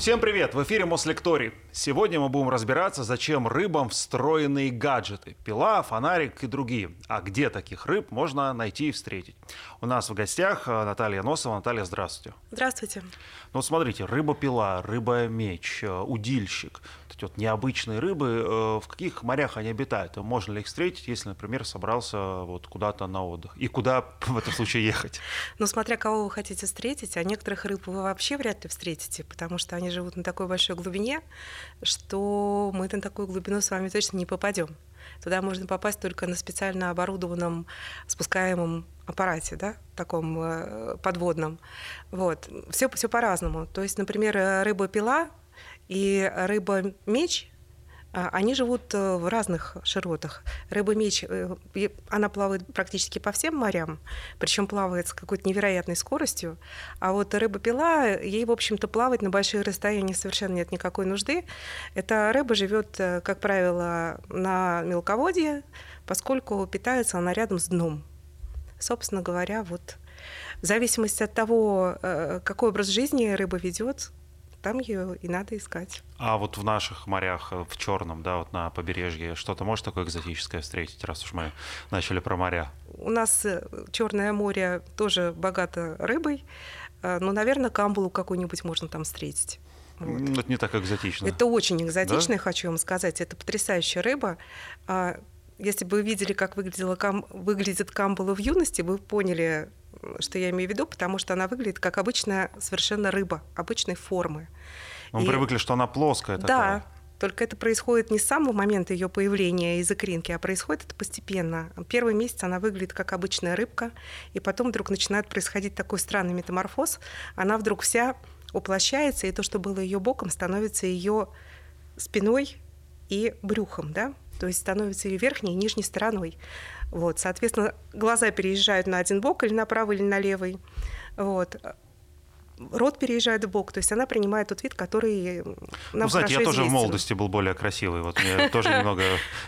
Всем привет! В эфире Мослекторий. Сегодня мы будем разбираться, зачем рыбам встроенные гаджеты. Пила, фонарик и другие. А где таких рыб можно найти и встретить. У нас в гостях э, Наталья Носова. Наталья, здравствуйте. Здравствуйте. Ну вот смотрите, рыба-пила, рыба-меч, э, удильщик. Эти вот необычные рыбы, э, в каких морях они обитают? Можно ли их встретить, если, например, собрался вот куда-то на отдых? И куда в этом случае ехать? Ну, смотря кого вы хотите встретить, а некоторых рыб вы вообще вряд ли встретите, потому что они живут на такой большой глубине, что мы на такую глубину с вами точно не попадем. Туда можно попасть только на специально оборудованном спускаемом аппарате, да, таком э, подводном. Вот. Все, по-разному. То есть, например, рыба-пила и рыба-меч они живут э, в разных широтах. Рыба-меч, э, она плавает практически по всем морям, причем плавает с какой-то невероятной скоростью. А вот рыба-пила, ей, в общем-то, плавать на большие расстояния совершенно нет никакой нужды. Эта рыба живет, э, как правило, на мелководье, поскольку питается она рядом с дном. Собственно говоря, вот в зависимости от того, какой образ жизни рыба ведет, там ее и надо искать. А вот в наших морях, э, в Черном, да, вот на побережье, что-то может такое экзотическое встретить, раз уж мы начали про моря? У нас э, Черное море тоже богато рыбой, э, но, наверное, камбулу какую-нибудь можно там встретить. Вот. Ну, это не так экзотично. Это очень экзотично, да? хочу вам сказать. Это потрясающая рыба. Если бы вы видели, как выглядела кам... выглядит камбула в юности, вы поняли, что я имею в виду, потому что она выглядит как обычная совершенно рыба, обычной формы. Мы и... привыкли, что она плоская. Да, такая. только это происходит не с самого момента ее появления из икринки, а происходит это постепенно. Первый месяц она выглядит как обычная рыбка, и потом вдруг начинает происходить такой странный метаморфоз. Она вдруг вся уплощается, и то, что было ее боком, становится ее спиной и брюхом, да? То есть становится ее верхней и нижней стороной. Вот, соответственно, глаза переезжают на один бок или на правый, или на левый. Вот рот переезжает в бок, то есть она принимает тот вид, который нам ну, знаете, я тоже известен. в молодости был более красивый, вот мне тоже немного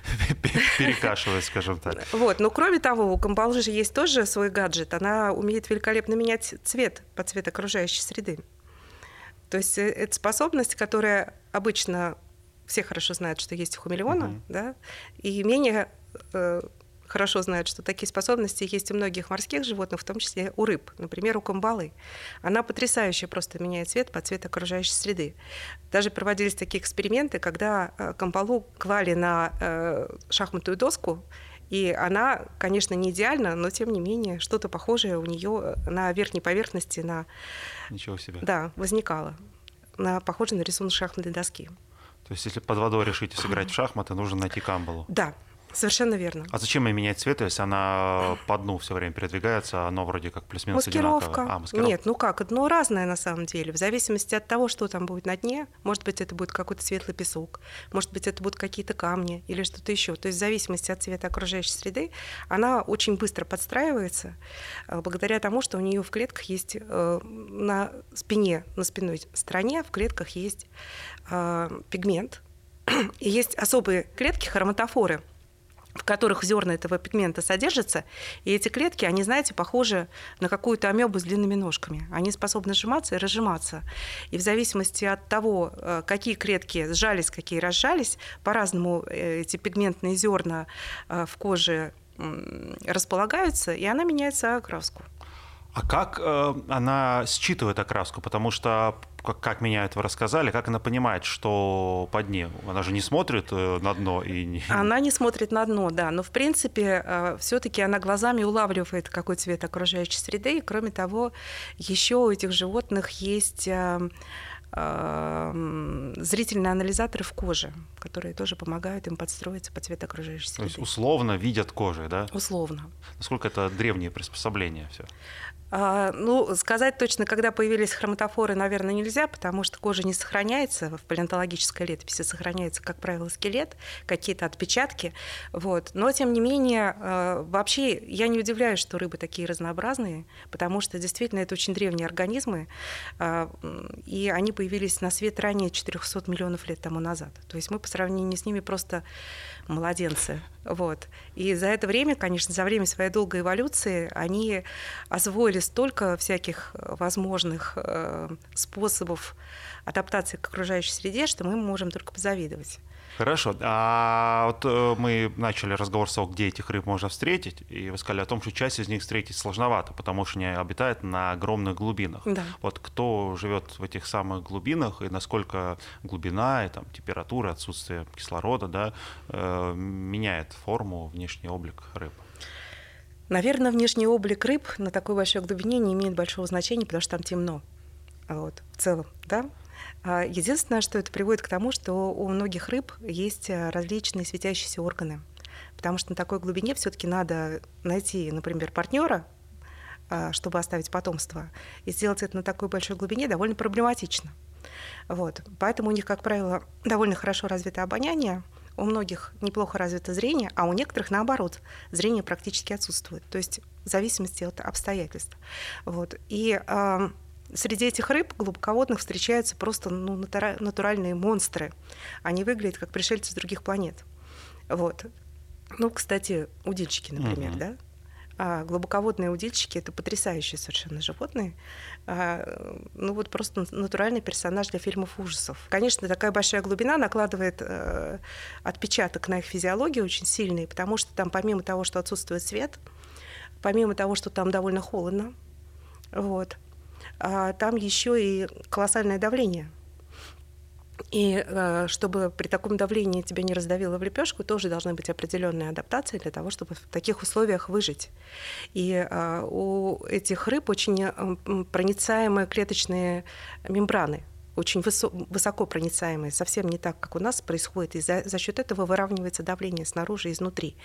перекашивает, скажем так. Вот, но кроме того, у Камбалжи же есть тоже свой гаджет, она умеет великолепно менять цвет под цвет окружающей среды. То есть э, это способность, которая обычно все хорошо знают, что есть у хамелеона, угу. да, и менее э, хорошо знают, что такие способности есть у многих морских животных, в том числе у рыб, например, у камбалы. Она потрясающе просто меняет цвет под цвет окружающей среды. Даже проводились такие эксперименты, когда э, камбалу клали на э, шахматную доску, и она, конечно, не идеальна, но тем не менее что-то похожее у нее на верхней поверхности на... Ничего себе. Да, возникало. На, похоже на рисунок шахматной доски. То есть, если под водой решите сыграть в шахматы, нужно найти камбалу. Да, Совершенно верно. А зачем ей менять цвет, если она по дну все время передвигается, а оно вроде как плюс-минус маскировка. одинаковое? А, маскировка. Нет, ну как, дно разное на самом деле. В зависимости от того, что там будет на дне, может быть, это будет какой-то светлый песок, может быть, это будут какие-то камни или что-то еще. То есть в зависимости от цвета окружающей среды она очень быстро подстраивается э, благодаря тому, что у нее в клетках есть э, на спине, на спинной стороне в клетках есть э, пигмент, и есть особые клетки, хроматофоры – в которых зерна этого пигмента содержатся, и эти клетки, они, знаете, похожи на какую-то амебу с длинными ножками. Они способны сжиматься и разжиматься. И в зависимости от того, э, какие клетки сжались, какие разжались, по-разному э, эти пигментные зерна э, в коже располагаются, и она меняется окраску. А как э, она считывает окраску? Потому что, как, как меня это рассказали, как она понимает, что под дне? Она же не смотрит э, на дно и не... Она не смотрит на дно, да. Но, в принципе, э, все-таки она глазами улавливает, какой цвет окружающей среды. И, кроме того, еще у этих животных есть... Э, э, зрительные анализаторы в коже, которые тоже помогают им подстроиться под цвет окружающей среды. То есть условно видят кожей, да? Условно. Насколько это древние приспособления все? А, ну, сказать точно, когда появились хроматофоры, наверное, нельзя, потому что кожа не сохраняется. В палеонтологической летописи сохраняется, как правило, скелет, какие-то отпечатки. Вот. Но, тем не менее, а, вообще я не удивляюсь, что рыбы такие разнообразные, потому что действительно это очень древние организмы, а, и они появились на свет ранее 400 миллионов лет тому назад. То есть мы по сравнению с ними просто младенцы. Вот. И за это время, конечно, за время своей долгой эволюции они освоили столько всяких возможных способов адаптации к окружающей среде, что мы можем только позавидовать. Хорошо. А вот э, мы начали разговор с того, где этих рыб можно встретить, и вы сказали о том, что часть из них встретить сложновато, потому что они обитают на огромных глубинах. Да. Вот кто живет в этих самых глубинах, и насколько глубина, и там, температура, отсутствие кислорода да, э, меняет форму, внешний облик рыб? Наверное, внешний облик рыб на такой большой глубине не имеет большого значения, потому что там темно. Вот, в целом, да, а, единственное, что это приводит к тому, что у многих рыб есть э, различные светящиеся органы. Потому что на такой глубине все-таки надо найти, например, партнера, а, чтобы оставить потомство. И сделать это на такой большой глубине довольно проблематично. Вот. Поэтому у них, как правило, довольно хорошо развито обоняние, у многих неплохо развито зрение, а у некоторых, наоборот, зрение практически отсутствует. То есть в зависимости от обстоятельств. Вот. И Среди этих рыб глубоководных встречаются просто ну, натуральные монстры. Они выглядят как пришельцы с других планет. Вот. Ну, кстати, удильщики, например, uh-huh. да? А глубоководные удильщики это потрясающие совершенно животные. А, ну вот просто натуральный персонаж для фильмов ужасов. Конечно, такая большая глубина накладывает э, отпечаток на их физиологию очень сильный, потому что там помимо того, что отсутствует свет, помимо того, что там довольно холодно, вот, а там еще и колоссальное давление. И э, чтобы при таком давлении тебя не раздавило в лепешку, тоже должны быть определенные адаптации для того, чтобы в таких условиях выжить. И э, у этих рыб очень проницаемые клеточные мембраны очень высо- высоко проницаемые, совсем не так, как у нас происходит, и за, за счет этого выравнивается давление снаружи и изнутри.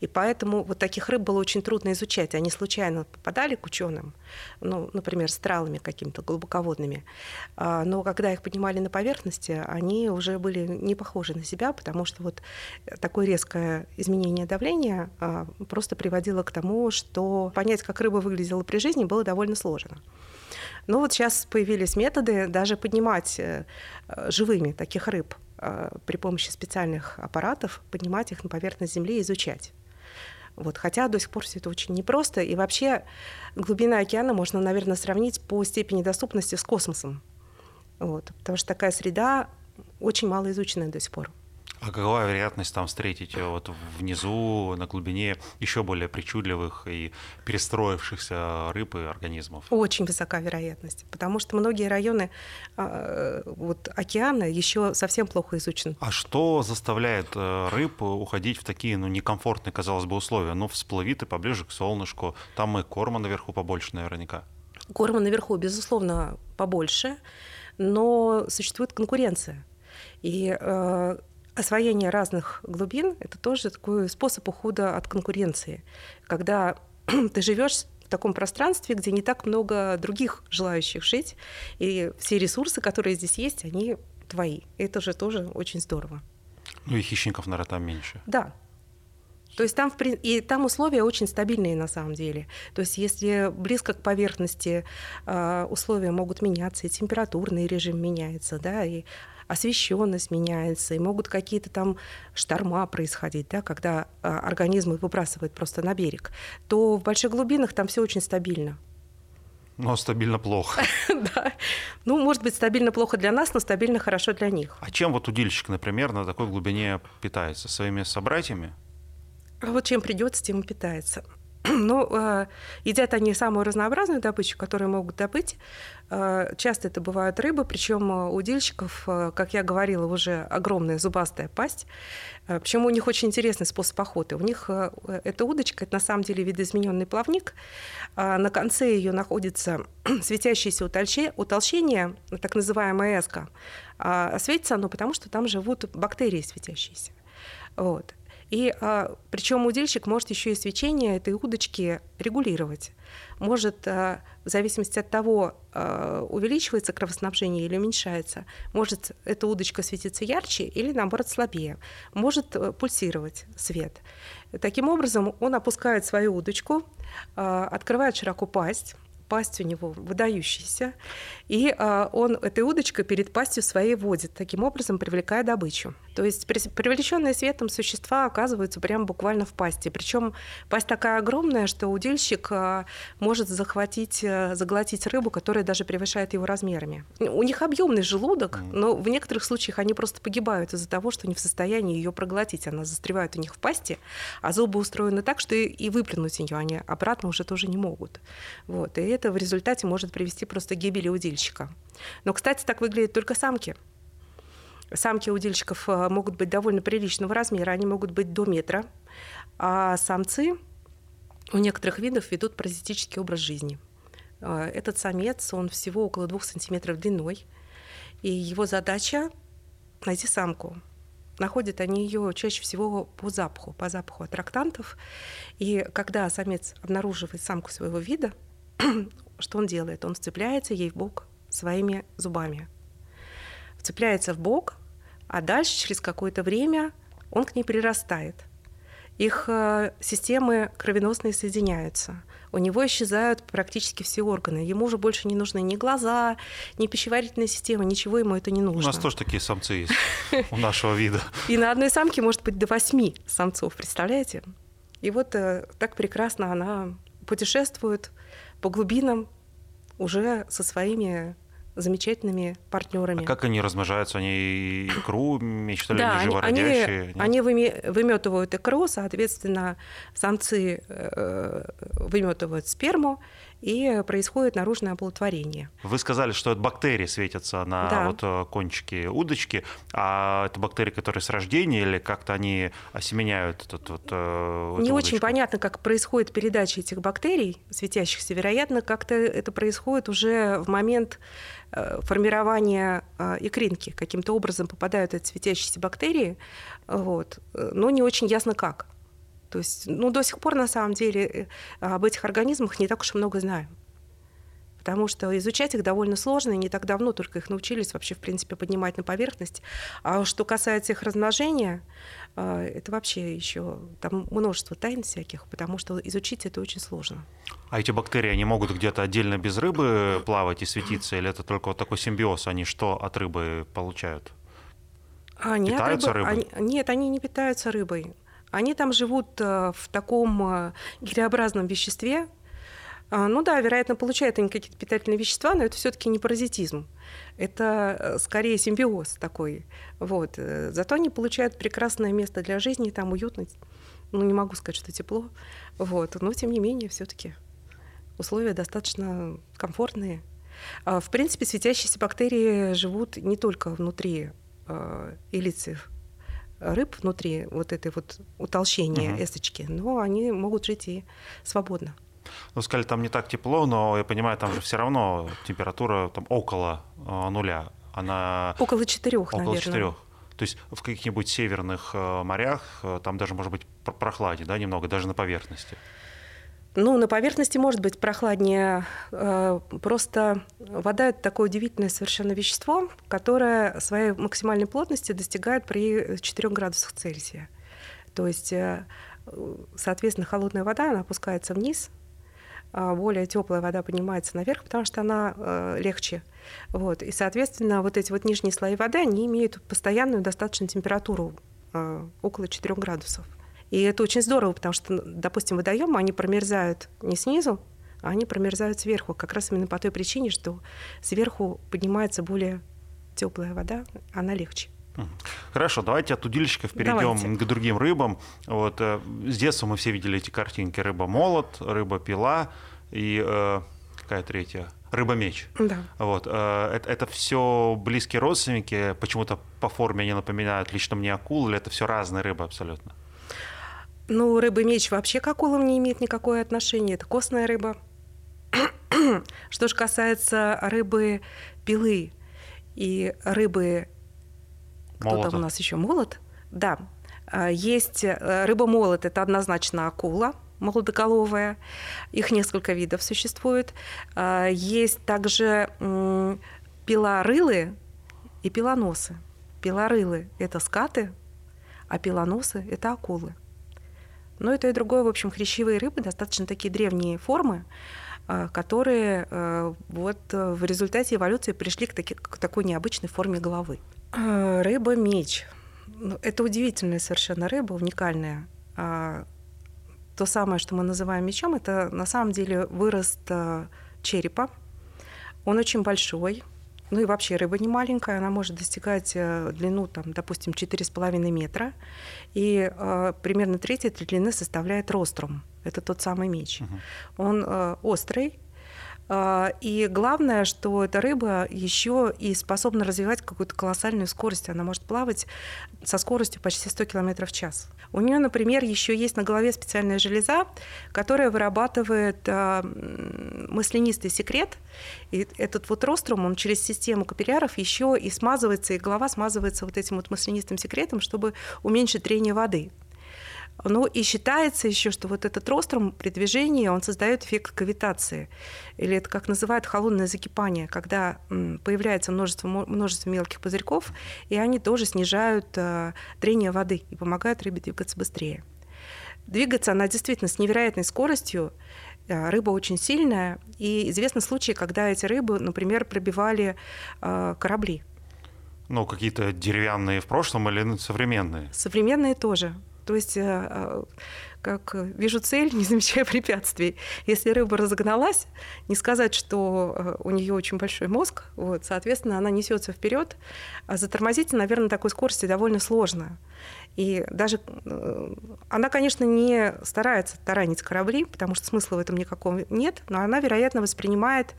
И поэтому вот таких рыб было очень трудно изучать. Они случайно попадали к ученым, ну, например, с тралами какими-то глубоководными, а, но когда их поднимали на поверхности, они уже были не похожи на себя, потому что вот такое резкое изменение давления а, просто приводило к тому, что понять, как рыба выглядела при жизни, было довольно сложно. Но ну, вот сейчас появились методы даже поднимать э, живыми таких рыб э, при помощи специальных аппаратов, поднимать их на поверхность Земли и изучать. Вот, хотя до сих пор все это очень непросто. И вообще глубина океана можно, наверное, сравнить по степени доступности с космосом. Вот, потому что такая среда очень мало изученная до сих пор. А какова вероятность там встретить э, вот внизу, на глубине еще более причудливых и перестроившихся рыб и организмов? Очень высока вероятность, потому что многие районы э, вот, океана еще совсем плохо изучены. А что заставляет э, рыб уходить в такие ну, некомфортные, казалось бы, условия? Ну, всплыви ты поближе к солнышку, там и корма наверху побольше наверняка. Корма наверху, безусловно, побольше, но существует конкуренция. И э, освоение разных глубин — это тоже такой способ ухода от конкуренции, когда ты живешь в таком пространстве, где не так много других желающих жить, и все ресурсы, которые здесь есть, они твои. Это же тоже очень здорово. Ну и хищников, наверное, там меньше. Да, то есть там, и там условия очень стабильные на самом деле. То есть если близко к поверхности а, условия могут меняться, и температурный режим меняется, да, и освещенность меняется, и могут какие-то там шторма происходить, да, когда а, организмы выбрасывают просто на берег, то в больших глубинах там все очень стабильно. Но стабильно плохо. да. Ну, может быть, стабильно плохо для нас, но стабильно хорошо для них. А чем вот удильщик, например, на такой глубине питается? Своими собратьями? А вот чем придется, тем и питается. Ну, э, едят они самую разнообразную добычу, которую могут добыть. Э, часто это бывают рыбы, причем у удильщиков, э, как я говорила, уже огромная зубастая пасть. Причем у них очень интересный способ охоты. У них эта удочка, это на самом деле видоизмененный плавник. На конце ее находится светящееся утолщение, так называемая эска. А светится оно потому, что там живут бактерии светящиеся. Вот. И а, причем удильщик может еще и свечение этой удочки регулировать. Может, а, в зависимости от того, а, увеличивается кровоснабжение или уменьшается, может эта удочка светиться ярче или наоборот слабее, может а, пульсировать свет. Таким образом, он опускает свою удочку, а, открывает широко пасть, пасть у него выдающаяся, и а, он этой удочкой перед пастью своей водит, таким образом привлекая добычу. То есть привлеченные светом существа оказываются прямо буквально в пасти. Причем пасть такая огромная, что удильщик а, может захватить, э, заглотить рыбу, которая даже превышает его размерами. У них объемный желудок, но в некоторых случаях они просто погибают из-за того, что не в состоянии ее проглотить. Она застревает у них в пасти, а зубы устроены так, что и выплюнуть ее они обратно уже тоже не могут. Вот. И это в результате может привести просто к гибели удильщика. Но, кстати, так выглядят только самки. Самки удильщиков э, могут быть довольно приличного размера, они могут быть до метра, а самцы у некоторых видов ведут паразитический образ жизни. Э, этот самец, он всего около двух сантиметров длиной, и его задача — найти самку. Находят они ее чаще всего по запаху, по запаху аттрактантов. И когда самец обнаруживает самку своего вида, что он делает? Он вцепляется ей в бок своими зубами. Вцепляется в бок, а дальше, через какое-то время, он к ней прирастает. Их э, системы кровеносные соединяются. У него исчезают практически все органы. Ему уже больше не нужны ни глаза, ни пищеварительная система, ничего ему это не нужно. У нас тоже такие самцы есть у нашего вида. И на одной самке может быть до восьми самцов, представляете? И вот э, так прекрасно она путешествует по глубинам уже со своими замечательными партнерами. А как они размножаются? Они икру мечтали, да, они живородящие? Они, они выметывают икру, соответственно, самцы э, выметывают сперму, и происходит наружное оплодотворение. Вы сказали, что это бактерии светятся на да. вот э, кончике удочки, а это бактерии, которые с рождения или как-то они осеменяют этот вот э, Не очень понятно, как происходит передача этих бактерий, светящихся. Вероятно, как-то это происходит уже в момент э, формирования икринки. Каким-то образом попадают эти светящиеся бактерии, вот, но не очень ясно как. То есть, ну, до сих пор, на самом деле, э, об этих организмах не так уж и много знаем. Потому что изучать их довольно сложно, и не так давно только их научились вообще, в принципе, поднимать на поверхность. А что касается их размножения, э, это вообще еще там множество тайн всяких, потому что изучить это очень сложно. А эти бактерии, они могут где-то отдельно без рыбы плавать и светиться, или это только вот такой симбиоз? Они что от рыбы получают? Они питаются рыбы, рыбой? Они, нет, они не питаются рыбой. Они там живут э, в таком э, гелеобразном веществе. А, ну да, вероятно, получают они какие-то питательные вещества, но это все-таки не паразитизм. Это э, скорее симбиоз такой. Вот. Зато они получают прекрасное место для жизни, там уютно. Ну, не могу сказать, что тепло. Вот. Но, тем не менее, все-таки условия достаточно комфортные. А, в принципе, светящиеся бактерии живут не только внутри элицев рыб внутри вот этой вот утолщения угу. эсочки, но они могут жить и свободно. Ну, сказали, там не так тепло, но я понимаю, там же все равно температура там около э, нуля. Она... Около четырех, Около четырех. То есть в каких-нибудь северных э, морях э, там даже может быть прохладнее, да, немного, даже на поверхности. Ну, на поверхности может быть прохладнее. Э, просто вода – это такое удивительное совершенно вещество, которое своей максимальной плотности достигает при 4 градусах Цельсия. То есть, э, соответственно, холодная вода, она опускается вниз, а более теплая вода поднимается наверх, потому что она э, легче. Вот. И, соответственно, вот эти вот нижние слои воды, они имеют постоянную достаточную температуру около 4 градусов. И это очень здорово, потому что, допустим, водоемы, они промерзают не снизу, а они промерзают сверху, как раз именно по той причине, что сверху поднимается более теплая вода, она легче. Хорошо, давайте от удильщиков перейдем давайте. к другим рыбам. Вот, э, с детства мы все видели эти картинки. Рыба-молот, рыба-пила и э, какая третья? Рыба-меч. Да. Вот, э, это, это все близкие родственники, почему-то по форме они напоминают лично мне акул, или это все разные рыбы абсолютно? Ну, рыба-меч вообще к акулам не имеет никакого отношения. Это костная рыба. Что же касается рыбы пилы и рыбы... Кто там у нас еще? Молот? Да. А, есть э, рыба-молот, это однозначно акула молодоголовая. Их несколько видов существует. А, есть также пилорылы и пилоносы. Пилорылы – это скаты, а пилоносы – это акулы. Но это и другое, в общем, хрящевые рыбы, достаточно такие древние формы, а, которые э, вот э, в результате эволюции пришли к, таки, к такой необычной форме головы. А, Рыба-меч. Ну, это удивительная совершенно рыба, уникальная. А, то самое, что мы называем мечом, это на самом деле вырост а, черепа. Он очень большой, ну и вообще рыба не маленькая, она может достигать э, длину, там, допустим, 4,5 метра. И э, примерно треть этой длины составляет рострум. Это тот самый меч. Uh-huh. Он э, острый, и главное, что эта рыба еще и способна развивать какую-то колоссальную скорость. Она может плавать со скоростью почти 100 км в час. У нее, например, еще есть на голове специальная железа, которая вырабатывает э, маслянистый секрет. И этот вот рострум, он через систему капилляров еще и смазывается, и голова смазывается вот этим вот маслянистым секретом, чтобы уменьшить трение воды. Ну и считается еще, что вот этот рострум при движении, он создает эффект кавитации. Или это как называют холодное закипание, когда появляется множество, множество мелких пузырьков, и они тоже снижают э, трение воды и помогают рыбе двигаться быстрее. Двигаться она действительно с невероятной скоростью, э, рыба очень сильная, и известны случаи, когда эти рыбы, например, пробивали э, корабли. Ну, какие-то деревянные в прошлом или современные? Современные тоже. То есть э, э, как вижу цель, не замечая препятствий. Если рыба разогналась, не сказать, что э, у нее очень большой мозг, вот, соответственно, она несется вперед, а затормозить, наверное, на такой скорости довольно сложно. И даже она, конечно, не старается таранить корабли, потому что смысла в этом никакого нет, но она, вероятно, воспринимает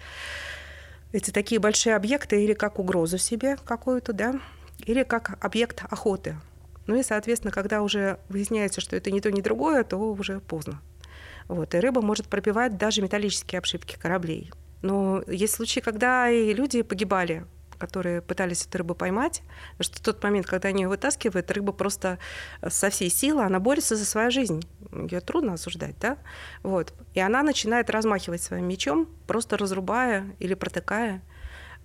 эти такие большие объекты или как угрозу себе какую-то, да, или как объект охоты. Ну и, соответственно, когда уже выясняется, что это не то, ни другое, то уже поздно. Вот. И рыба может пробивать даже металлические обшивки кораблей. Но есть случаи, когда и люди погибали, которые пытались эту рыбу поймать, что в тот момент, когда они ее вытаскивают, рыба просто со всей силы, она борется за свою жизнь. Ее трудно осуждать, да? Вот. И она начинает размахивать своим мечом, просто разрубая или протыкая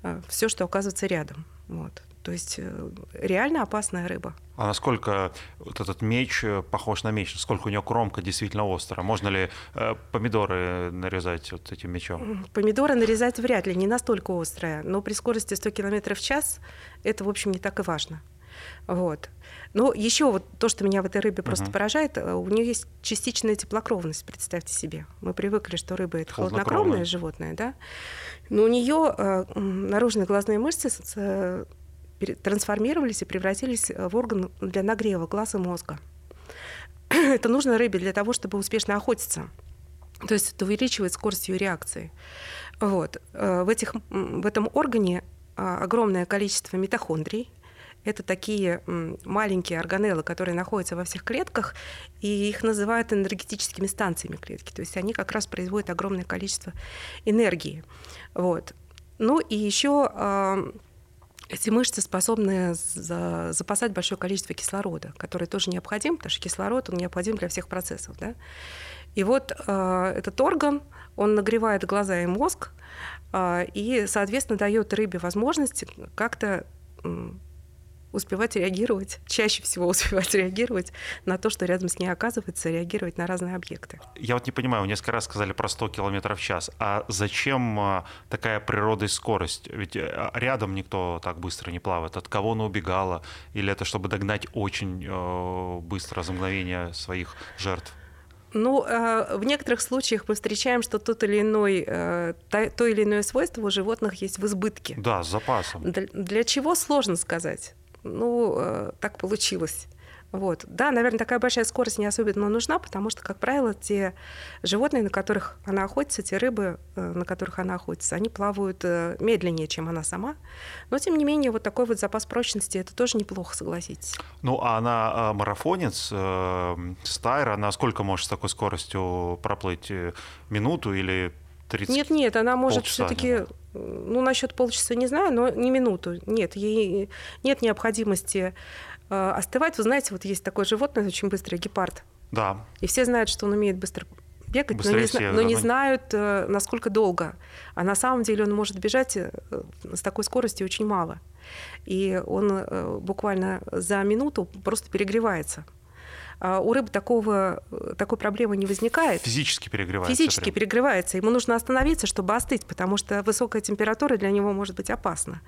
э, все, что оказывается рядом. Вот. То есть э, реально опасная рыба. А насколько вот этот меч э, похож на меч? Насколько у него кромка действительно острая? Можно ли э, помидоры нарезать вот этим мечом? Помидоры нарезать вряд ли, не настолько острая. Но при скорости 100 км в час это, в общем, не так и важно. Вот. Но еще вот то, что меня в этой рыбе просто uh-huh. поражает, у нее есть частичная теплокровность, представьте себе. Мы привыкли, что рыба это холоднокровное животное, да? Но у нее э, наружные глазные мышцы трансформировались и превратились э, в орган для нагрева глаз и мозга. это нужно рыбе для того, чтобы успешно охотиться. То есть это увеличивает скорость ее реакции. Вот. Э, в, этих, в этом органе а, огромное количество митохондрий. Это такие маленькие органеллы, которые находятся во всех клетках, и их называют энергетическими станциями клетки. То есть они как раз производят огромное количество энергии. Вот. Ну и еще эти мышцы способны за, запасать большое количество кислорода, который тоже необходим, потому что кислород он необходим для всех процессов. Да? И вот э, этот орган, он нагревает глаза и мозг, э, и, соответственно, дает рыбе возможность как-то успевать реагировать, чаще всего успевать реагировать на то, что рядом с ней оказывается, реагировать на разные объекты. Я вот не понимаю, вы несколько раз сказали про 100 км в час. А зачем а, такая природа и скорость? Ведь э, рядом никто так быстро не плавает. От кого она убегала? Или это чтобы догнать очень э, быстро за мгновение своих жертв? Ну, э, в некоторых случаях мы встречаем, что тот или иной, то или иное свойство у животных есть в избытке. Да, с запасом. Для чего сложно сказать ну, э, так получилось. Вот. Да, наверное, такая большая скорость не особенно нужна, потому что, как правило, те животные, на которых она охотится, те рыбы, э, на которых она охотится, они плавают э, медленнее, чем она сама. Но, тем не менее, вот такой вот запас прочности, это тоже неплохо, согласитесь. Ну, а она марафонец, стайр, она сколько может с такой скоростью проплыть? Минуту или 30 Нет, нет, она может все-таки, ну, насчет полчаса не знаю, но не минуту. Нет, ей нет необходимости э, остывать. Вы знаете, вот есть такое животное очень быстрое, гепард. Да. И все знают, что он умеет быстро бегать, но не, всех, но не знают, э, насколько долго. А на самом деле он может бежать э, с такой скоростью очень мало. И он э, буквально за минуту просто перегревается. А у рыбы такого, такой проблемы не возникает. Физически перегревается. Физически прям. перегревается. Ему нужно остановиться, чтобы остыть, потому что высокая температура для него может быть опасна.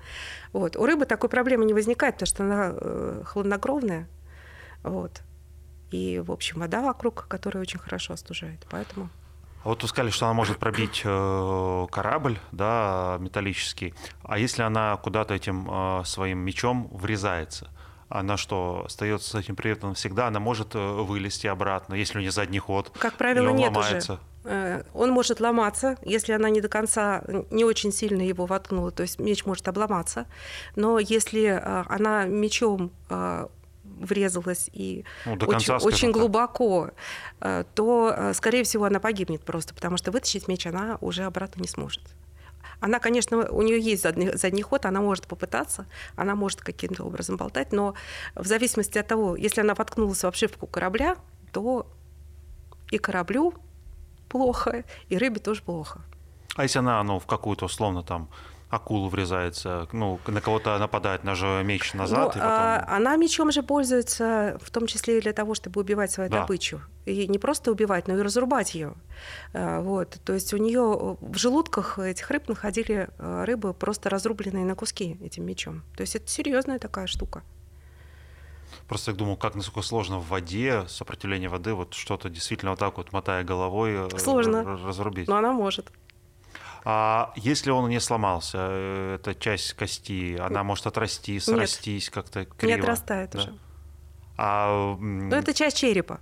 Вот. У рыбы такой проблемы не возникает, потому что она э, хладнокровная. Вот. И, в общем, вода вокруг, которая очень хорошо остужает. Поэтому а вот вы сказали, что она может пробить э, корабль, да, металлический. А если она куда-то этим э, своим мечом врезается? Она что, остается с этим приветом навсегда? Она может э, вылезти обратно, если у нее задний ход? Как правило, нет ломается? уже. Он может ломаться, если она не до конца, не очень сильно его воткнула, то есть меч может обломаться. Но если она мечом врезалась и ну, очень, очень глубоко, э, то, э, скорее всего, она погибнет просто, потому что вытащить меч она уже обратно не сможет. Она, конечно, у нее есть задний, задний ход, она может попытаться, она может каким-то образом болтать, но в зависимости от того, если она воткнулась в обшивку корабля, то и кораблю плохо, и рыбе тоже плохо. А если она ну, в какую-то условно там акулу врезается, ну, на кого-то нападает, на же меч назад. Ну, и потом... а, она мечом же пользуется, в том числе и для того, чтобы убивать свою да. добычу. И не просто убивать, но и разрубать ее. А, вот. То есть у нее в желудках этих рыб находили а, рыбы просто разрубленные на куски этим мечом. То есть это серьезная такая штука. Просто я думал, как насколько сложно в воде, сопротивление воды, вот что-то действительно вот так вот, мотая головой, э, сложно. разрубить. Но она может. А если он не сломался, э, эта часть кости, она может отрасти, срастись как-то криво? Не отрастает да? уже. А, ну, это часть черепа.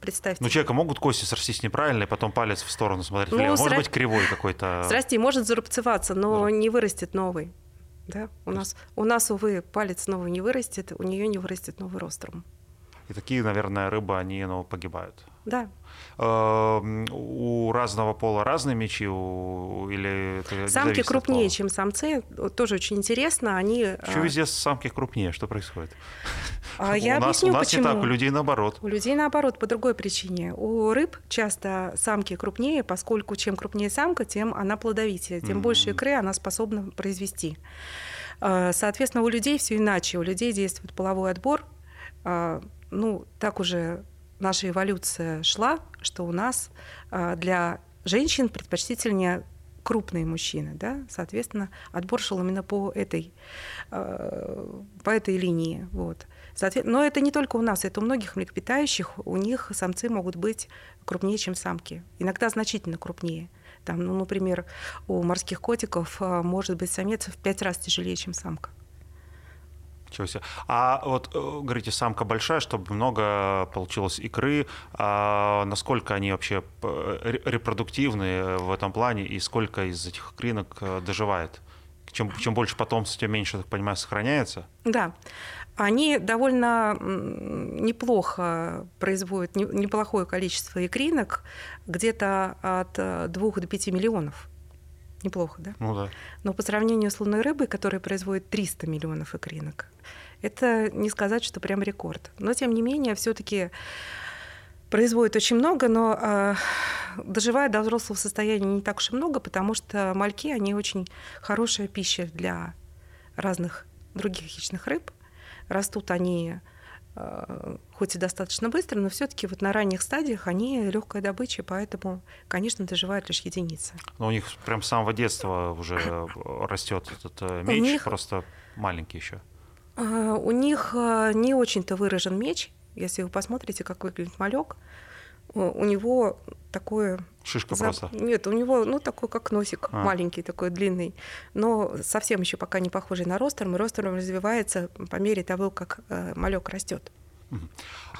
Представьте. Ну, человека могут кости срастись неправильно, и потом палец в сторону смотреть ну, Может сра... быть, кривой какой-то. Срасти может зарубцеваться, но да. не вырастет новый. Да? У, нас, у нас, увы, палец новый не вырастет, у нее не вырастет новый рострум. И такие, наверное, рыбы, они ну, погибают. Да. Эм, у разного пола разные мечи или это Самки крупнее, чем самцы. Тоже очень интересно. Они... Почему а, везде самки крупнее? Что происходит? А я у объясню, нас, у нас почему. не так, у людей наоборот. У людей наоборот, по другой причине. У рыб часто самки крупнее, поскольку чем крупнее самка, тем она плодовитее, тем mm-hmm. больше икры она способна произвести. А, соответственно, у людей все иначе. У людей действует половой отбор. А, ну, так уже наша эволюция шла, что у нас а, для женщин предпочтительнее крупные мужчины, да, соответственно, отбор шел именно по этой, а, по этой линии, вот. Но это не только у нас, это у многих млекопитающих, у них самцы могут быть крупнее, чем самки, иногда значительно крупнее. Там, ну, например, у морских котиков а, может быть самец в пять раз тяжелее, чем самка. Ничего себе. А вот, э, говорите, самка большая, чтобы много получилось икры. А насколько они вообще э, репродуктивны в этом плане и сколько из этих икринок э, доживает? Чем, чем больше потомства, тем меньше, так понимаю, сохраняется? Да. Они довольно неплохо производят неплохое количество икринок, где-то от 2 до 5 миллионов. Неплохо, да? Ну да. Но по сравнению с лунной рыбой, которая производит 300 миллионов икринок, это не сказать, что прям рекорд. Но тем не менее, все-таки производит очень много, но э, доживает до взрослого состояния не так уж и много, потому что мальки, они очень хорошая пища для разных других хищных рыб. Растут они хоть и достаточно быстро, но все-таки вот на ранних стадиях они легкая добыча, поэтому, конечно, доживают лишь единицы. Но у них прям с самого детства уже растет этот э, меч, них... просто маленький еще. А, у них а, не очень-то выражен меч. Если вы посмотрите, как выглядит малек, у него такое... Шишка зап... просто? Нет, у него, ну, такой, как носик, а. маленький такой, длинный, но совсем еще пока не похожий на ростерм, и ростерм развивается по мере того, как э, малек растет.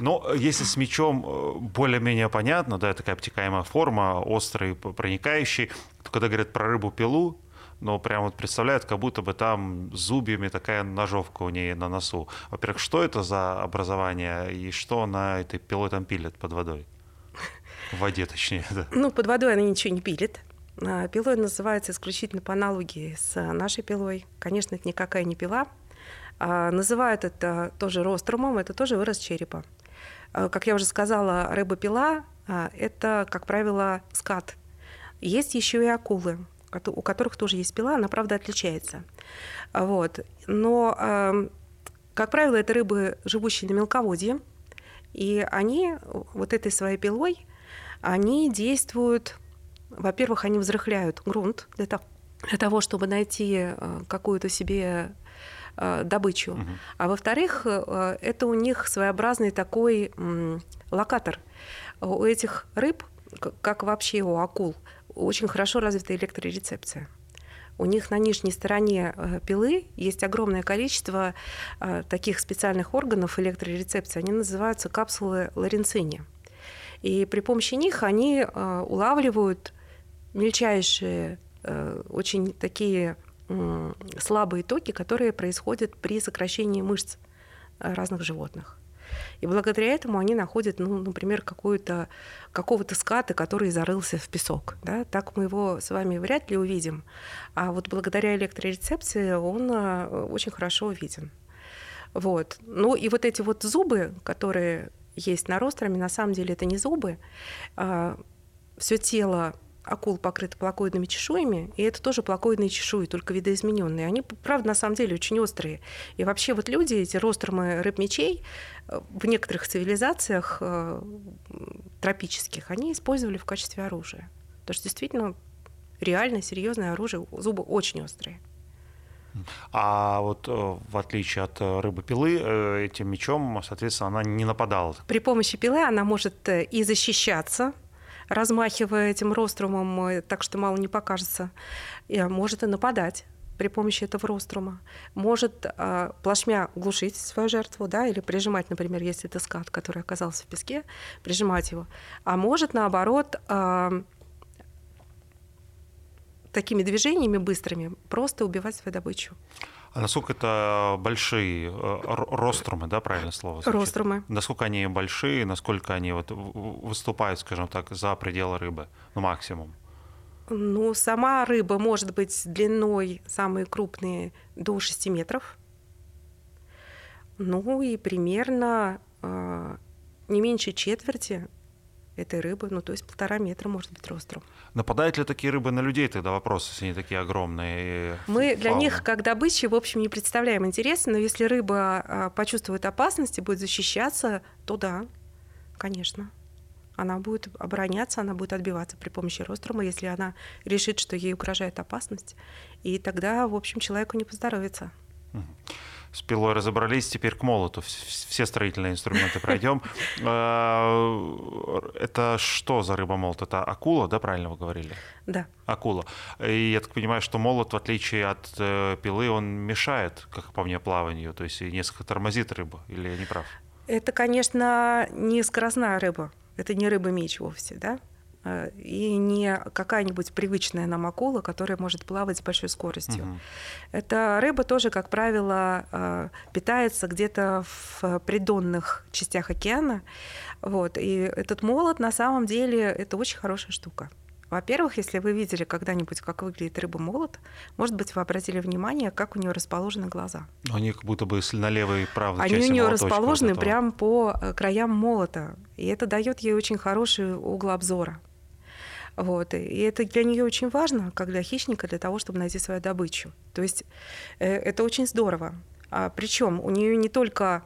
Но если с мечом э, более-менее понятно, да, такая обтекаемая форма, острый, проникающий, то когда говорят про рыбу-пилу, но прям вот представляют, как будто бы там зубьями такая ножовка у нее на носу. Во-первых, что это за образование и что на этой пилой там пилят под водой? В воде, точнее, да. Ну, под водой она ничего не пилит. А, пилой называется исключительно по аналогии с нашей пилой. Конечно, это никакая не пила. А, называют это тоже рострумом, это тоже вырос черепа. А, как я уже сказала, рыба-пила – это, как правило, скат. Есть еще и акулы у которых тоже есть пила, она, правда, отличается. Вот. Но, как правило, это рыбы, живущие на мелководье, и они вот этой своей пилой, они действуют, во-первых, они взрыхляют грунт для того, для того чтобы найти э, какую-то себе э, добычу. Угу. А во-вторых, э, это у них своеобразный такой локатор. У этих рыб, как вообще у акул, очень хорошо развита электрорецепция. У них на нижней стороне пилы есть огромное количество таких специальных органов электрорецепции. Они называются капсулы ларинцини. И при помощи них они э, улавливают мельчайшие, очень такие слабые токи, которые происходят при сокращении мышц разных животных. И благодаря этому они находят, ну, например, какую-то, какого-то ската, который зарылся в песок. Да? Так мы его с вами вряд ли увидим. А вот благодаря электрорецепции он э, очень хорошо виден. Вот. Ну и вот эти вот зубы, которые есть на ростроме, на самом деле это не зубы. А, Все тело акул покрыты плакоидными чешуями, и это тоже плакоидные чешуи, только видоизмененные. Они, правда, на самом деле очень острые. И вообще вот люди, эти ростромы рыб-мечей, э, в некоторых цивилизациях э, тропических, они использовали в качестве оружия. Потому что действительно реально серьезное оружие, зубы очень острые. А вот э, в отличие от рыбы пилы, этим мечом, соответственно, она не нападала. При помощи пилы она может и защищаться, размахивая этим рострумом э, так, что мало не покажется, и может и нападать при помощи этого рострума. Может э, плашмя глушить свою жертву, да, или прижимать, например, если это скат, который оказался в песке, прижимать его. А может, наоборот, э, такими движениями быстрыми просто убивать свою добычу. А насколько это большие э, рострумы, да, правильное слово? Звучит? Рострумы. Насколько они большие, насколько они вот выступают, скажем так, за пределы рыбы, ну, максимум? Ну, сама рыба может быть длиной, самые крупные, до 6 метров. Ну и примерно э, не меньше четверти этой рыбы, ну то есть полтора метра может быть ростром. Нападают ли такие рыбы на людей тогда вопрос, если они такие огромные? Мы для них как добычи, в общем, не представляем интереса, но если рыба а, почувствует опасность и будет защищаться, то да, конечно. Она будет обороняться, она будет отбиваться при помощи рострума, если она решит, что ей угрожает опасность. И тогда, в общем, человеку не поздоровится с пилой разобрались, теперь к молоту. Все строительные инструменты пройдем. А, это что за рыба-молот? Это акула, да, правильно вы говорили? Да. Акула. И я так понимаю, что молот, в отличие от э, пилы, он мешает, как по мне, плаванию, то есть несколько тормозит рыбу, или я не прав? Это, конечно, не скоростная рыба. Это не рыба-меч вовсе, да? Э, и не какая-нибудь привычная нам акула, которая может плавать с большой скоростью. Угу. Эта рыба тоже, как правило, э, питается где-то в придонных частях океана. Вот. И этот молот на самом деле это очень хорошая штука. Во-первых, если вы видели когда-нибудь, как выглядит рыба-молот, может быть, вы обратили внимание, как у нее расположены глаза. Они как будто бы на левой и правой Они у нее расположены вот прямо по э, краям молота. И это дает ей очень хороший угол обзора. Вот. И это для нее очень важно, как для хищника, для того, чтобы найти свою добычу. То есть э, это очень здорово. А, причем у нее не только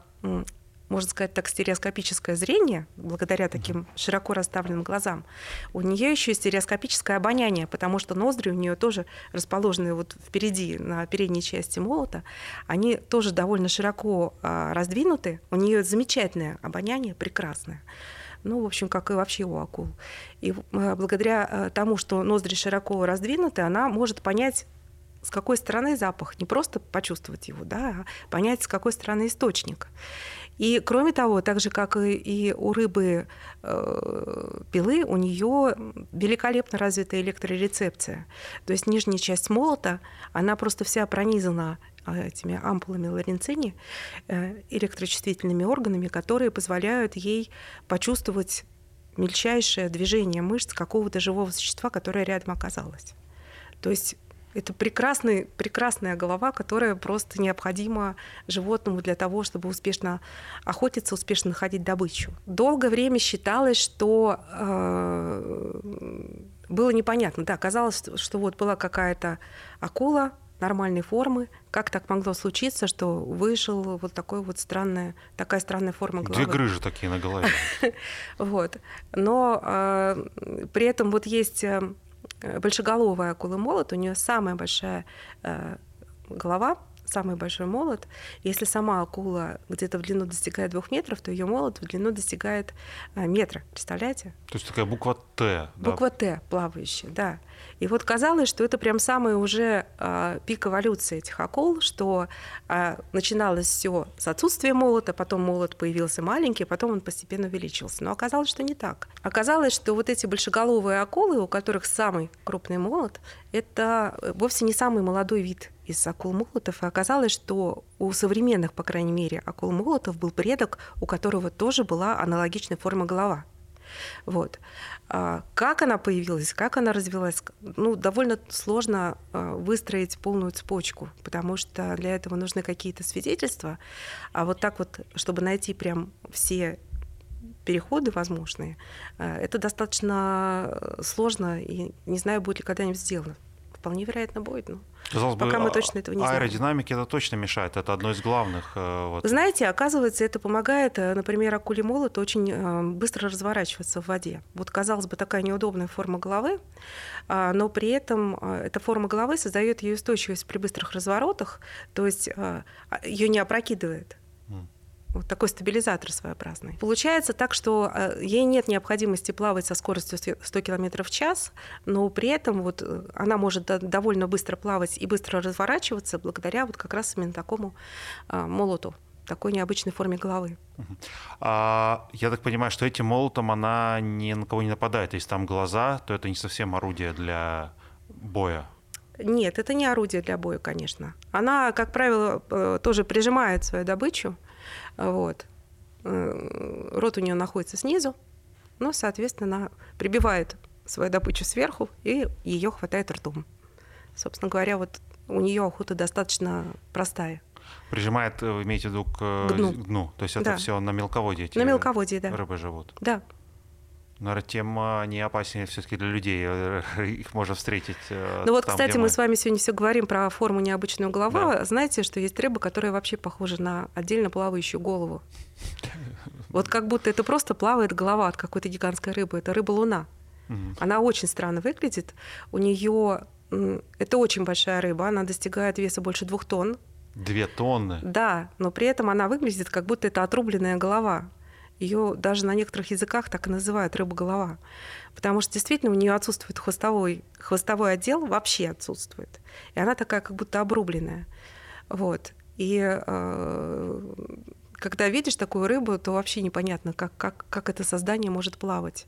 можно сказать так, стереоскопическое зрение, благодаря таким широко расставленным глазам, у нее еще и стереоскопическое обоняние, потому что ноздри у нее тоже расположены вот впереди, на передней части молота, они тоже довольно широко а, раздвинуты, у нее замечательное обоняние, прекрасное ну, в общем, как и вообще у акул. И э, благодаря э, тому, что ноздри широко раздвинуты, она может понять, с какой стороны запах, не просто почувствовать его, да, а понять, с какой стороны источник. И кроме того, так же как и у рыбы э, пилы, у нее великолепно развитая электрорецепция. То есть нижняя часть молота, она просто вся пронизана этими ампулами ларинцини, э, электрочувствительными органами, которые позволяют ей почувствовать мельчайшее движение мышц какого-то живого существа, которое рядом оказалось. То есть это прекрасный, прекрасная голова, которая просто необходима животному для того, чтобы успешно охотиться, успешно находить добычу. Долгое время считалось, что э, было непонятно. Да, казалось, что вот была какая-то акула, нормальной формы. Как так могло случиться, что вышел вот такой вот странная, такая странная форма головы? Две грыжи такие на голове. Вот. Но э, при этом вот есть э, большеголовая акула молот, у нее самая большая э, голова, самый большой молот. Если сама акула где-то в длину достигает двух метров, то ее молот в длину достигает а, метра. Представляете? То есть такая буква Т. Буква да? Т плавающая, да. И вот казалось, что это прям самый уже э, пик эволюции этих акул, что э, начиналось все с отсутствия молота, потом молот появился маленький, потом он постепенно увеличился. Но оказалось, что не так. Оказалось, что вот эти большеголовые акулы, у которых самый крупный молот, это вовсе не самый молодой вид из акул-молотов, и оказалось, что у современных, по крайней мере, акул-молотов был предок, у которого тоже была аналогичная форма голова. Вот. А как она появилась, как она развилась, ну, довольно сложно а, выстроить полную цепочку, потому что для этого нужны какие-то свидетельства. А вот так вот, чтобы найти прям все переходы возможные, а, это достаточно сложно, и не знаю, будет ли когда-нибудь сделано. Вполне вероятно, будет, но Казалось Пока бы, мы точно этого не знаем. Аэродинамике это точно мешает. Это одно из главных. Э, вот. Знаете, оказывается, это помогает, э, например, акуле молот очень э, быстро разворачиваться в воде. Вот, казалось бы, такая неудобная форма головы, а, но при этом эта форма головы создает ее устойчивость при быстрых разворотах, то есть а, ее не опрокидывает вот такой стабилизатор своеобразный. Получается так, что э, ей нет необходимости плавать со скоростью 100 км в час, но при этом вот э, она может довольно быстро плавать и быстро разворачиваться благодаря вот как раз именно такому а, молоту такой необычной форме головы. А, я так понимаю, что этим молотом она ни на кого не нападает. Если там глаза, то это не совсем орудие для боя. Нет, это не орудие для боя, конечно. Она, как правило, э, тоже прижимает свою добычу, вот. Э, рот у нее находится снизу, но, соответственно, она прибивает свою добычу сверху, и ее хватает ртом. Собственно говоря, вот у нее охота достаточно простая. Прижимает, вы имеете в виду к, к дну. дну. То есть это да. все на мелководье на мелководье, да. рыбы живут. Да. Наверное, тем не опаснее все-таки для людей. Э, их можно встретить. Э, ну вот, там, кстати, мы... мы с вами сегодня все говорим про форму необычную головы. Да. Знаете, что есть рыба, которая вообще похожа на отдельно плавающую голову. Вот как будто это просто плавает голова от какой-то гигантской рыбы. Это рыба-луна. Она очень странно выглядит. У нее это очень большая рыба, она достигает веса больше двух тонн. Две тонны? Да, но при этом она выглядит, как будто это отрубленная голова. Ее даже на некоторых языках так и называют рыба-голова. Потому что действительно у нее отсутствует хвостовой, хвостовой отдел, вообще отсутствует. И она такая как будто обрубленная. Вот. И э, когда видишь такую рыбу, то вообще непонятно, как, как, как это создание может плавать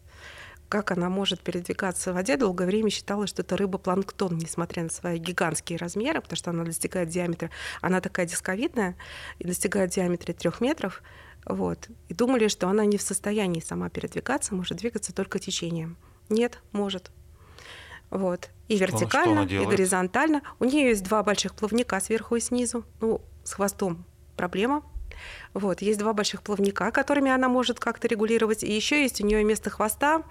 как она может передвигаться в воде. Долгое время считалось, что это рыба-планктон, несмотря на свои гигантские размеры, потому что она достигает диаметра, она такая дисковидная и достигает диаметра трех метров. Вот. И думали, что она не в состоянии сама передвигаться, может двигаться только течением. Нет, может. Вот. И вертикально, и горизонтально. У нее есть два больших плавника сверху и снизу. Ну, с хвостом проблема. Вот. Есть два больших плавника, которыми она может как-то регулировать. И еще есть у нее вместо хвоста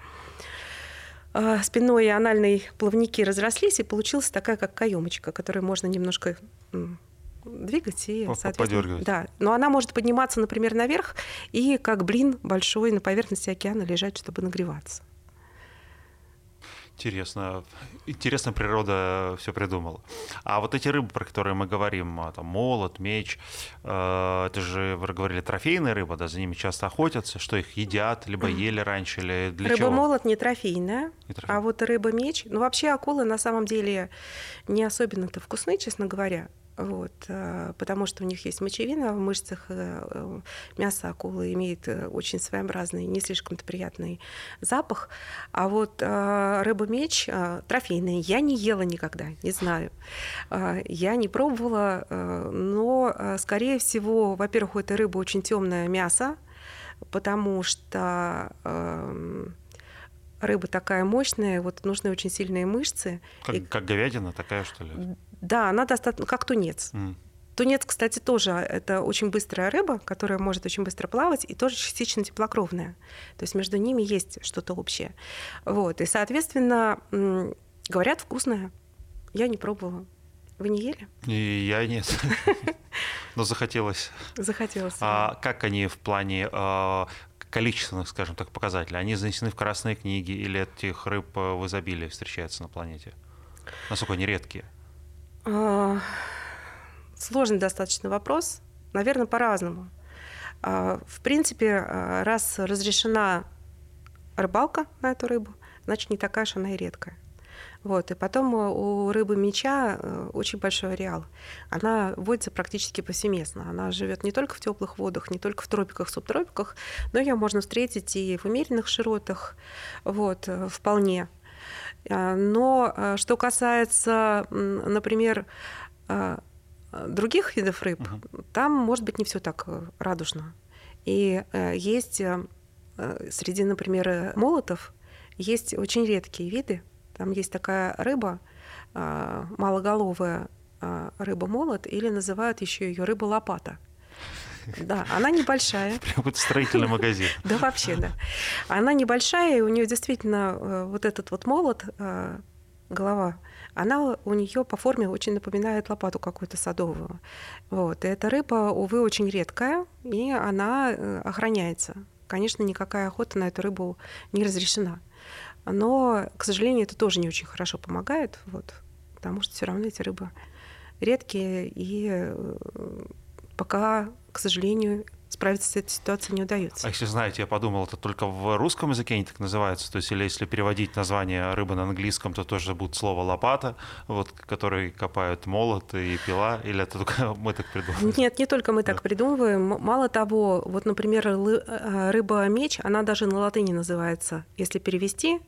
э, спинной и анальный плавники разрослись, и получилась такая, как каемочка, которую можно немножко двигать и, соответственно... Да, но она может подниматься, например, наверх и как блин большой на поверхности океана лежать, чтобы нагреваться. Интересно. Интересно природа все придумала. А вот эти рыбы, про которые мы говорим, а, там, молот, меч, э, это же, вы говорили, трофейная рыба, да, за ними часто охотятся, что их едят, либо ели раньше, или для рыба чего? Рыба-молот не трофейная, не трофейная, а вот рыба-меч, ну вообще акулы на самом деле не особенно-то вкусны, честно говоря. Вот, э, потому что у них есть мочевина в мышцах, э, э, мясо акулы имеет очень своеобразный, не слишком-то приятный запах. А вот рыба-меч трофейная я не ела никогда, не знаю. Я не пробовала, но, скорее всего, во-первых, у этой рыбы очень темное мясо, потому что эм, рыба такая мощная, вот нужны очень сильные мышцы. Как, и... как говядина такая, что ли? Да, она достаточно, как тунец. Mm. Тунец, кстати, тоже это очень быстрая рыба, которая может очень быстро плавать и тоже частично теплокровная. То есть между ними есть что-то общее. Вот. И, соответственно, говорят, вкусная. Я не пробовала. Вы не ели? И я нет. Но захотелось. Захотелось. А как они в плане а, количественных, скажем так, показателей? Они занесены в красные книги или этих рыб в изобилии встречаются на планете? Насколько они редкие? А, сложный достаточно вопрос. Наверное, по-разному. А, в принципе, а, раз разрешена рыбалка на эту рыбу, значит, не такая уж она и редкая. Вот. И потом э, у рыбы меча э, очень большой ареал. Она водится практически повсеместно. Она живет не только в теплых водах, не только в тропиках, субтропиках, но ее можно встретить и в умеренных широтах, вот, э, вполне. Но что касается, например, других видов рыб, угу. там может быть не все так радужно. И есть среди, например, молотов, есть очень редкие виды, там есть такая рыба, а, малоголовая а, рыба-молот, или называют еще ее рыба-лопата. Да, она небольшая. Прям вот строительный магазин. Да, вообще, да. Она небольшая, и у нее действительно э, вот этот вот молот, э, голова, она у нее по форме очень напоминает лопату какую-то садовую. Вот. И эта рыба, увы, очень редкая, и она э, охраняется. Конечно, никакая охота на эту рыбу не разрешена. Но, к сожалению, это тоже не очень хорошо помогает, вот, потому что все равно эти рыбы редкие, и пока, к сожалению, справиться с этой ситуацией не удается. А если знаете, я подумал, это только в русском языке они так называются, то есть или если переводить название рыбы на английском, то тоже будет слово лопата, вот, который копают молот и пила, или это только мы так придумываем? Нет, не только мы так придумываем. Мало того, вот, например, э, рыба-меч, она даже на латыни называется. Если перевести,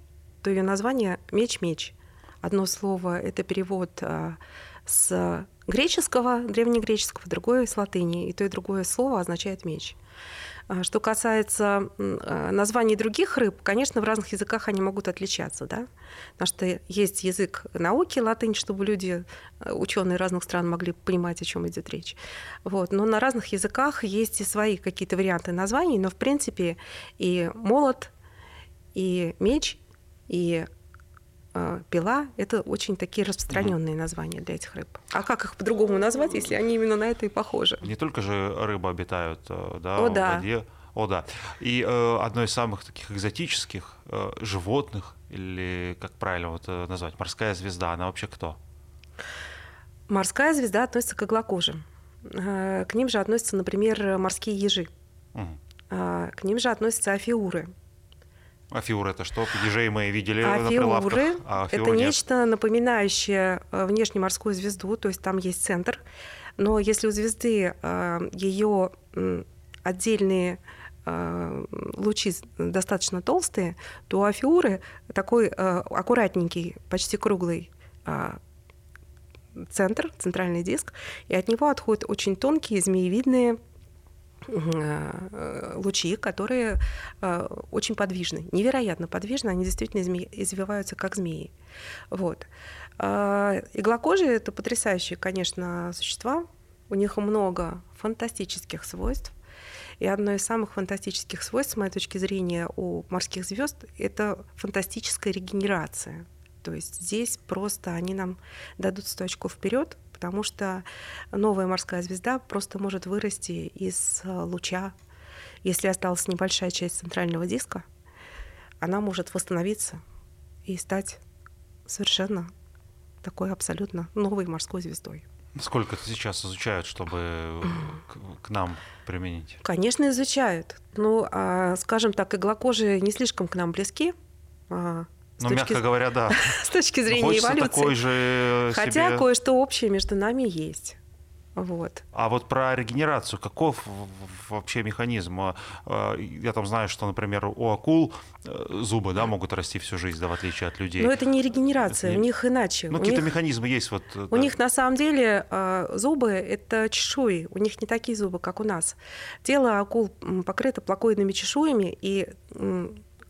то ее название «меч-меч». Одно слово — это перевод а, с греческого, древнегреческого, другое с латыни. И то, и другое слово означает меч. А, что касается а, названий других рыб, конечно, в разных языках они могут отличаться, да? потому что есть язык науки, латынь, чтобы люди, ученые разных стран могли понимать, о чем идет речь. Вот. Но на разных языках есть и свои какие-то варианты названий, но в принципе и молот, и меч, и э, пила — это очень такие распространенные угу. названия для этих рыб. А как их по-другому назвать, если они именно на это и похожи? Не только же рыбы обитают э, да, О, в да. воде. О, да. И э, одно из самых таких экзотических э, животных, или как правильно вот, э, назвать, морская звезда, она вообще кто? Морская звезда относится к иглокожим. Э, к ним же относятся, например, морские ежи. Угу. К ним же относятся афиуры. Афиур это что? Ежей мы видели афиуры, на прилавках. А это нет. нечто напоминающее э, внешне морскую звезду, то есть там есть центр. Но если у звезды э, ее отдельные э, лучи достаточно толстые, то у афиуры такой аккуратненький, почти круглый центр, центральный диск, и от него отходят очень тонкие змеевидные лучи, которые э, очень подвижны, невероятно подвижны, они действительно извиваются как змеи. Вот. А, иглокожие — это потрясающие, конечно, существа, у них много фантастических свойств, и одно из самых фантастических свойств, с моей точки зрения, у морских звезд это фантастическая регенерация. То есть здесь просто они нам дадут сто очков вперед, потому что новая морская звезда просто может вырасти из э, луча. Если осталась небольшая часть центрального диска, она может восстановиться и стать совершенно такой абсолютно новой морской звездой. Сколько это сейчас изучают, чтобы к, нам применить? Конечно, изучают. Ну, а, скажем так, иглокожие не слишком к нам близки. А, ну, мягко говоря, да. с точки зрения эволюции. такой же Хотя себе... кое-что общее между нами есть. Вот. А вот про регенерацию, каков вообще механизм? А, а, я там знаю, что, например, у акул э, зубы да, могут расти всю жизнь, да, в отличие от людей. Но это не регенерация, это не... у них иначе. Ну, какие-то них... механизмы есть. Вот, у да. них на самом деле зубы — это чешуи, у них не такие зубы, как у нас. Тело акул покрыто плакоидными чешуями, и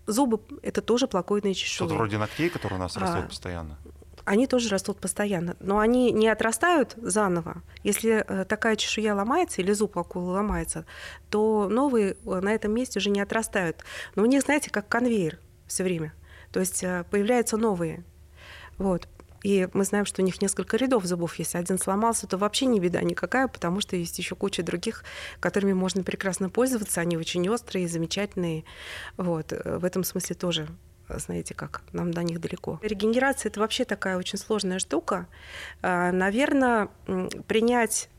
Зубы — это тоже плакоидные чешуи. Что-то вроде ногтей, которые у нас а, растут постоянно. Они тоже растут постоянно, но они не отрастают заново. Если э, такая чешуя ломается или зуб акулы ломается, то новые э, на этом месте уже не отрастают. Но у них, знаете, как конвейер все время. То есть э, появляются новые. Вот. И мы знаем, что у них несколько рядов зубов. Если один сломался, то вообще не беда никакая, потому что есть еще куча других, которыми можно прекрасно пользоваться. Они очень острые, замечательные. Вот. В этом смысле тоже знаете как, нам до них далеко. Регенерация — это вообще такая очень сложная штука. А, Наверное, принять э,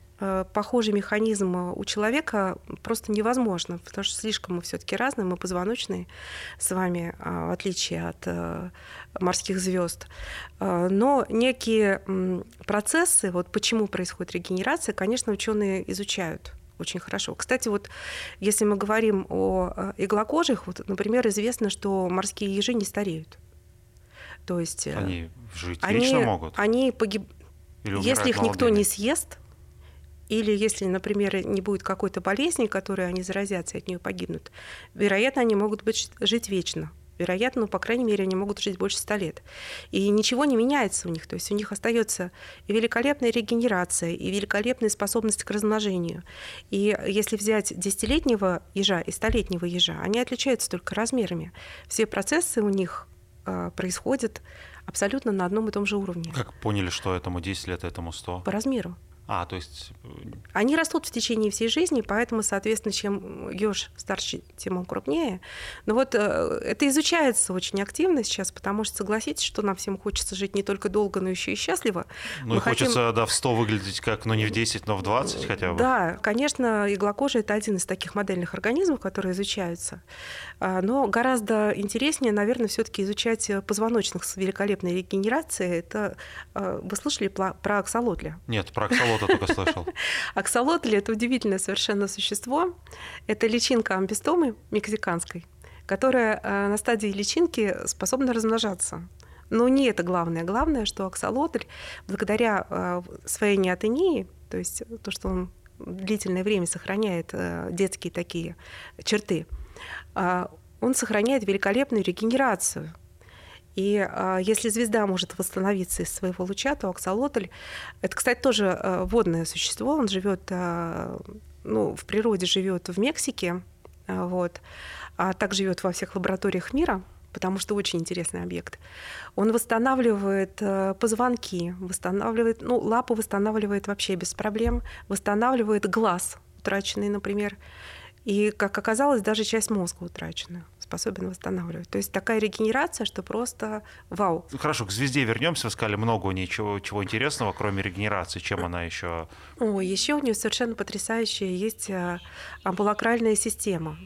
похожий механизм у человека просто невозможно, потому что слишком мы все-таки разные, мы позвоночные с вами, а, в отличие от э, морских звезд. Э, но некие процессы, вот почему происходит регенерация, конечно, ученые изучают очень хорошо. Кстати, вот если мы говорим о иглокожих, вот, например, известно, что морские ежи не стареют. То есть они жить они, вечно могут. Они погиб... Если их никто не съест, или если, например, не будет какой-то болезни, которой они заразятся и от нее погибнут, вероятно, они могут быть, жить вечно. Вероятно, ну, по крайней мере, они могут жить больше ста лет. И ничего не меняется у них. То есть у них остается и великолепная регенерация, и великолепная способность к размножению. И если взять десятилетнего ежа и столетнего ежа, они отличаются только размерами. Все процессы у них э, происходят абсолютно на одном и том же уровне. Как поняли, что этому 10 лет, этому 100? По размеру. А, то есть... Э, Они растут в течение всей жизни, поэтому, соответственно, чем еж старше, тем он крупнее. Но вот э, это изучается очень активно сейчас, потому что, согласитесь, что нам всем хочется жить не только долго, но еще и счастливо. Ну и хотим... хочется, да, в 100 выглядеть как, ну не в 10, но в 20 хотя бы. Да, конечно, иглокожий – это один из таких модельных организмов, которые изучаются. А, но гораздо интереснее, наверное, все таки изучать позвоночных с великолепной регенерацией. Это э, вы слышали про аксолотля? Нет, про аксолотля аксолотля только слышал. Аксолотли – это удивительное совершенно существо. Это личинка амбистомы мексиканской, которая э, на стадии личинки способна размножаться. Но не это главное. Главное, что аксолотль, благодаря э, своей неотении, то есть то, что он длительное время сохраняет э, детские такие черты, он сохраняет великолепную регенерацию. И а, если звезда может восстановиться из своего луча, то аксолотль это, кстати, тоже а, водное существо. Он живет, а, ну, в природе живет в Мексике, а, вот, а так живет во всех лабораториях мира потому что очень интересный объект. Он восстанавливает а, позвонки, восстанавливает, ну, лапу восстанавливает вообще без проблем, восстанавливает глаз утраченный, например, и, как оказалось, даже часть мозга утрачена способен восстанавливать. То есть такая регенерация, что просто вау. Ну, хорошо, к звезде вернемся. Вы сказали много у нее чего, чего интересного, кроме регенерации. Чем она еще? О, еще у нее совершенно потрясающая есть э, амбулакральная система.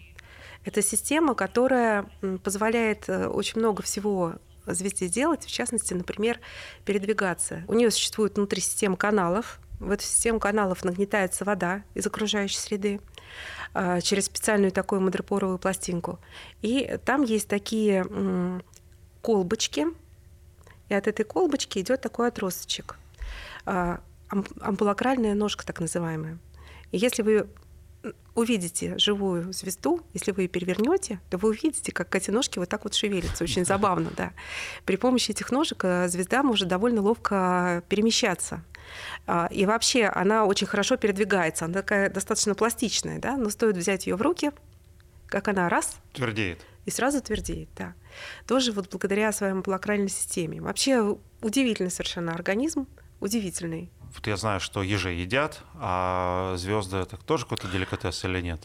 Это система, которая позволяет э, очень много всего звезде делать, в частности, например, передвигаться. У нее существует внутри система каналов. В эту систему каналов нагнетается вода из окружающей среды. А, через специальную такую мадропоровую пластинку. И там есть такие колбочки, и от этой колбочки идет такой отросточек. А, амбулакральная ножка, так называемая. И если вы увидите живую звезду, если вы ее перевернете, то вы увидите, как эти ножки вот так вот шевелятся. Очень забавно, да. При помощи этих ножек э, звезда может довольно ловко перемещаться. А, и вообще она очень хорошо передвигается. Она такая достаточно пластичная, да, но стоит взять ее в руки, как она раз... Твердеет. И сразу твердеет, да. Тоже вот благодаря своей молокральной системе. Вообще удивительный совершенно организм, удивительный. Вот я знаю, что ежи едят, а звезды это тоже какой-то деликатес или нет?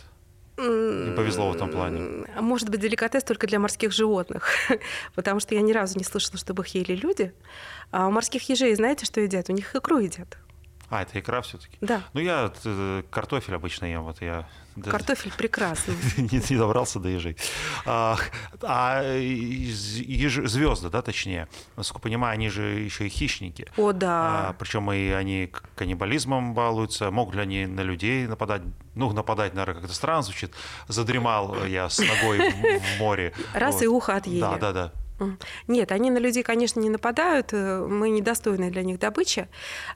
Не повезло в этом плане. Может быть, деликатес только для морских животных, потому что я ни разу не слышала, чтобы их ели люди. А у морских ежей, знаете, что едят? У них икру едят. А, это икра все-таки? Да. Ну, я э, картофель обычно ем. Вот я Картофель прекрасный. не, не добрался до ежей. А, а еж, звезды, да, точнее, насколько понимаю, они же еще и хищники. О, да. А, причем и они каннибализмом балуются. Могут ли они на людей нападать? Ну, нападать, наверное, как-то странно звучит. Задремал я с ногой в море. Раз вот. и ухо отъели. Да, да, да. Нет, они на людей, конечно, не нападают. Э, мы недостойны для них добыча.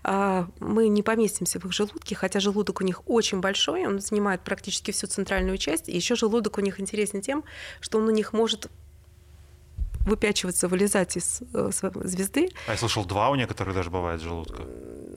А, мы не поместимся в их желудке, хотя желудок у них очень большой, он занимает практически всю центральную часть. И еще желудок у них интересен тем, что он у них может выпячиваться, вылезать из э, звезды. А я слышал, два у некоторых даже бывает желудка.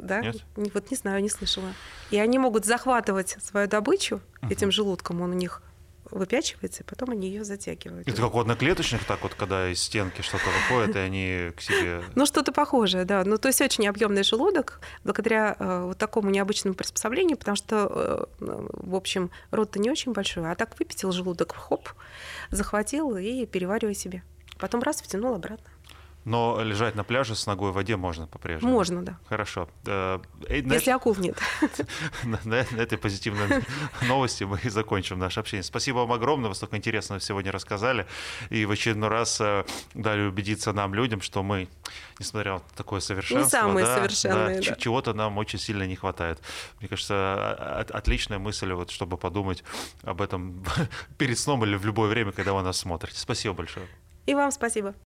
Да? Нет? Вот не знаю, не слышала. И они могут захватывать свою добычу uh-huh. этим желудком, он у них выпячивается, и потом они ее затягивают. Это как у одноклеточных, так вот, когда из стенки что-то выходит, и они к себе... Ну, что-то похожее, да. Ну, то есть очень объемный желудок, благодаря э, вот такому необычному приспособлению, потому что, э, в общем, рот-то не очень большой, а так выпятил желудок, хоп, захватил и переваривай себе. Потом раз, втянул обратно. Но лежать на пляже с ногой в воде можно по-прежнему? Можно, да. Хорошо. Э, Если акул нет. На этой позитивной новости мы и закончим наше общение. Спасибо вам огромное, вы столько интересного сегодня рассказали. И в очередной раз э, дали убедиться нам, людям, что мы, несмотря на такое совершенство, не самые да, совершенные, да, да. чего-то нам очень сильно не хватает. Мне кажется, отличная мысль, вот, чтобы подумать об этом перед сном или в любое время, когда вы нас смотрите. Спасибо большое. И вам спасибо.